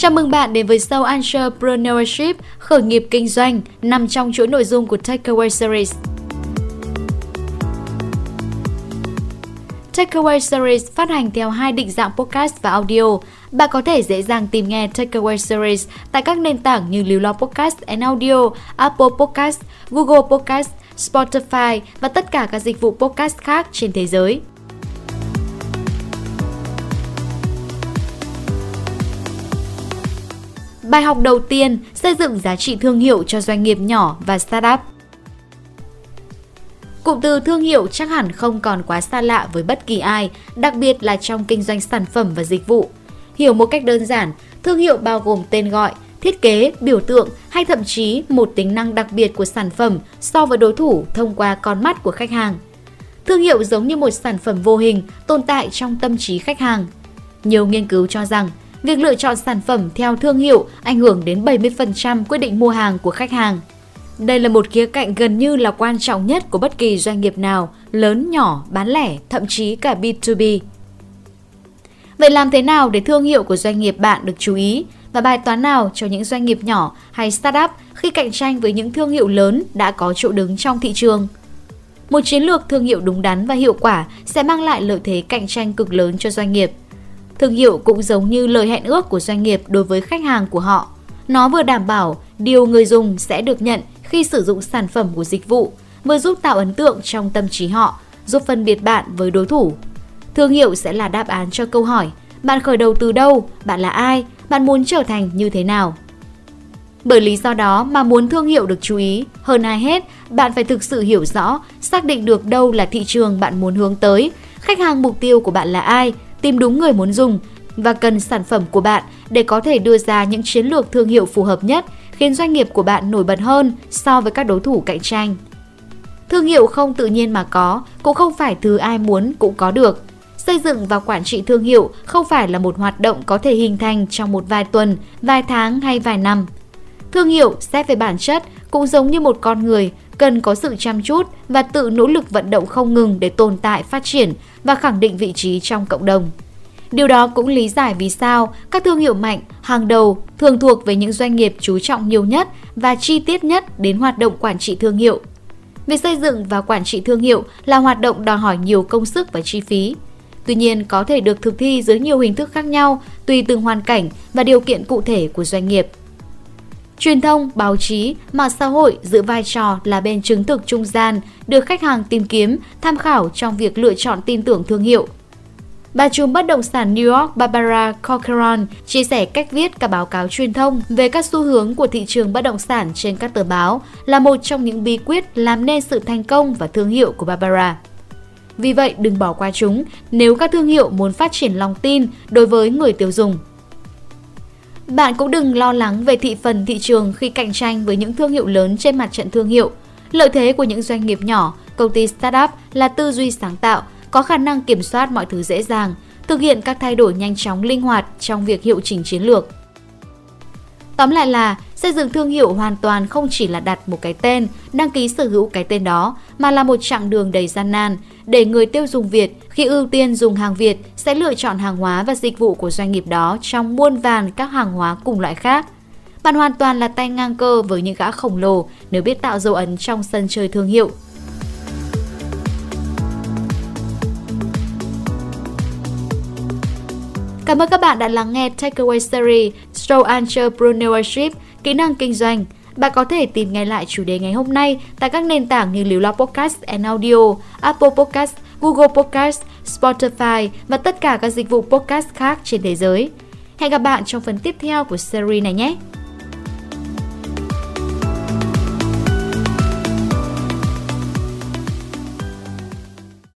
Chào mừng bạn đến với show Entrepreneurship, khởi nghiệp kinh doanh, nằm trong chuỗi nội dung của Takeaway Series. Takeaway Series phát hành theo hai định dạng podcast và audio. Bạn có thể dễ dàng tìm nghe Takeaway Series tại các nền tảng như Lưu Lo Podcast and Audio, Apple Podcast, Google Podcast, Spotify và tất cả các dịch vụ podcast khác trên thế giới. Bài học đầu tiên, xây dựng giá trị thương hiệu cho doanh nghiệp nhỏ và startup. Cụm từ thương hiệu chắc hẳn không còn quá xa lạ với bất kỳ ai, đặc biệt là trong kinh doanh sản phẩm và dịch vụ. Hiểu một cách đơn giản, thương hiệu bao gồm tên gọi, thiết kế, biểu tượng hay thậm chí một tính năng đặc biệt của sản phẩm so với đối thủ thông qua con mắt của khách hàng. Thương hiệu giống như một sản phẩm vô hình tồn tại trong tâm trí khách hàng. Nhiều nghiên cứu cho rằng Việc lựa chọn sản phẩm theo thương hiệu ảnh hưởng đến 70% quyết định mua hàng của khách hàng. Đây là một khía cạnh gần như là quan trọng nhất của bất kỳ doanh nghiệp nào, lớn, nhỏ, bán lẻ, thậm chí cả B2B. Vậy làm thế nào để thương hiệu của doanh nghiệp bạn được chú ý và bài toán nào cho những doanh nghiệp nhỏ hay startup khi cạnh tranh với những thương hiệu lớn đã có chỗ đứng trong thị trường? Một chiến lược thương hiệu đúng đắn và hiệu quả sẽ mang lại lợi thế cạnh tranh cực lớn cho doanh nghiệp – Thương hiệu cũng giống như lời hẹn ước của doanh nghiệp đối với khách hàng của họ. Nó vừa đảm bảo điều người dùng sẽ được nhận khi sử dụng sản phẩm của dịch vụ, vừa giúp tạo ấn tượng trong tâm trí họ, giúp phân biệt bạn với đối thủ. Thương hiệu sẽ là đáp án cho câu hỏi bạn khởi đầu từ đâu, bạn là ai, bạn muốn trở thành như thế nào. Bởi lý do đó mà muốn thương hiệu được chú ý, hơn ai hết, bạn phải thực sự hiểu rõ, xác định được đâu là thị trường bạn muốn hướng tới, khách hàng mục tiêu của bạn là ai tìm đúng người muốn dùng và cần sản phẩm của bạn để có thể đưa ra những chiến lược thương hiệu phù hợp nhất, khiến doanh nghiệp của bạn nổi bật hơn so với các đối thủ cạnh tranh. Thương hiệu không tự nhiên mà có, cũng không phải thứ ai muốn cũng có được. Xây dựng và quản trị thương hiệu không phải là một hoạt động có thể hình thành trong một vài tuần, vài tháng hay vài năm. Thương hiệu xét về bản chất cũng giống như một con người, cần có sự chăm chút và tự nỗ lực vận động không ngừng để tồn tại, phát triển và khẳng định vị trí trong cộng đồng. Điều đó cũng lý giải vì sao các thương hiệu mạnh hàng đầu thường thuộc về những doanh nghiệp chú trọng nhiều nhất và chi tiết nhất đến hoạt động quản trị thương hiệu. Việc xây dựng và quản trị thương hiệu là hoạt động đòi hỏi nhiều công sức và chi phí. Tuy nhiên có thể được thực thi dưới nhiều hình thức khác nhau tùy từng hoàn cảnh và điều kiện cụ thể của doanh nghiệp. Truyền thông, báo chí, mạng xã hội giữ vai trò là bên chứng thực trung gian được khách hàng tìm kiếm, tham khảo trong việc lựa chọn tin tưởng thương hiệu. Bà trùm bất động sản New York Barbara Corcoran chia sẻ cách viết các báo cáo truyền thông về các xu hướng của thị trường bất động sản trên các tờ báo là một trong những bí quyết làm nên sự thành công và thương hiệu của Barbara. Vì vậy, đừng bỏ qua chúng nếu các thương hiệu muốn phát triển lòng tin đối với người tiêu dùng. Bạn cũng đừng lo lắng về thị phần thị trường khi cạnh tranh với những thương hiệu lớn trên mặt trận thương hiệu. Lợi thế của những doanh nghiệp nhỏ, công ty startup là tư duy sáng tạo, có khả năng kiểm soát mọi thứ dễ dàng, thực hiện các thay đổi nhanh chóng linh hoạt trong việc hiệu chỉnh chiến lược. Tóm lại là, xây dựng thương hiệu hoàn toàn không chỉ là đặt một cái tên, đăng ký sở hữu cái tên đó, mà là một chặng đường đầy gian nan để người tiêu dùng Việt khi ưu tiên dùng hàng Việt sẽ lựa chọn hàng hóa và dịch vụ của doanh nghiệp đó trong muôn vàn các hàng hóa cùng loại khác. Bạn hoàn toàn là tay ngang cơ với những gã khổng lồ nếu biết tạo dấu ấn trong sân chơi thương hiệu. Cảm ơn các bạn đã lắng nghe Takeaway Series Show Entrepreneurship, kỹ năng kinh doanh. Bạn có thể tìm nghe lại chủ đề ngày hôm nay tại các nền tảng như Liều Lo Podcast and Audio, Apple Podcast, Google Podcast, Spotify và tất cả các dịch vụ podcast khác trên thế giới. Hẹn gặp bạn trong phần tiếp theo của series này nhé!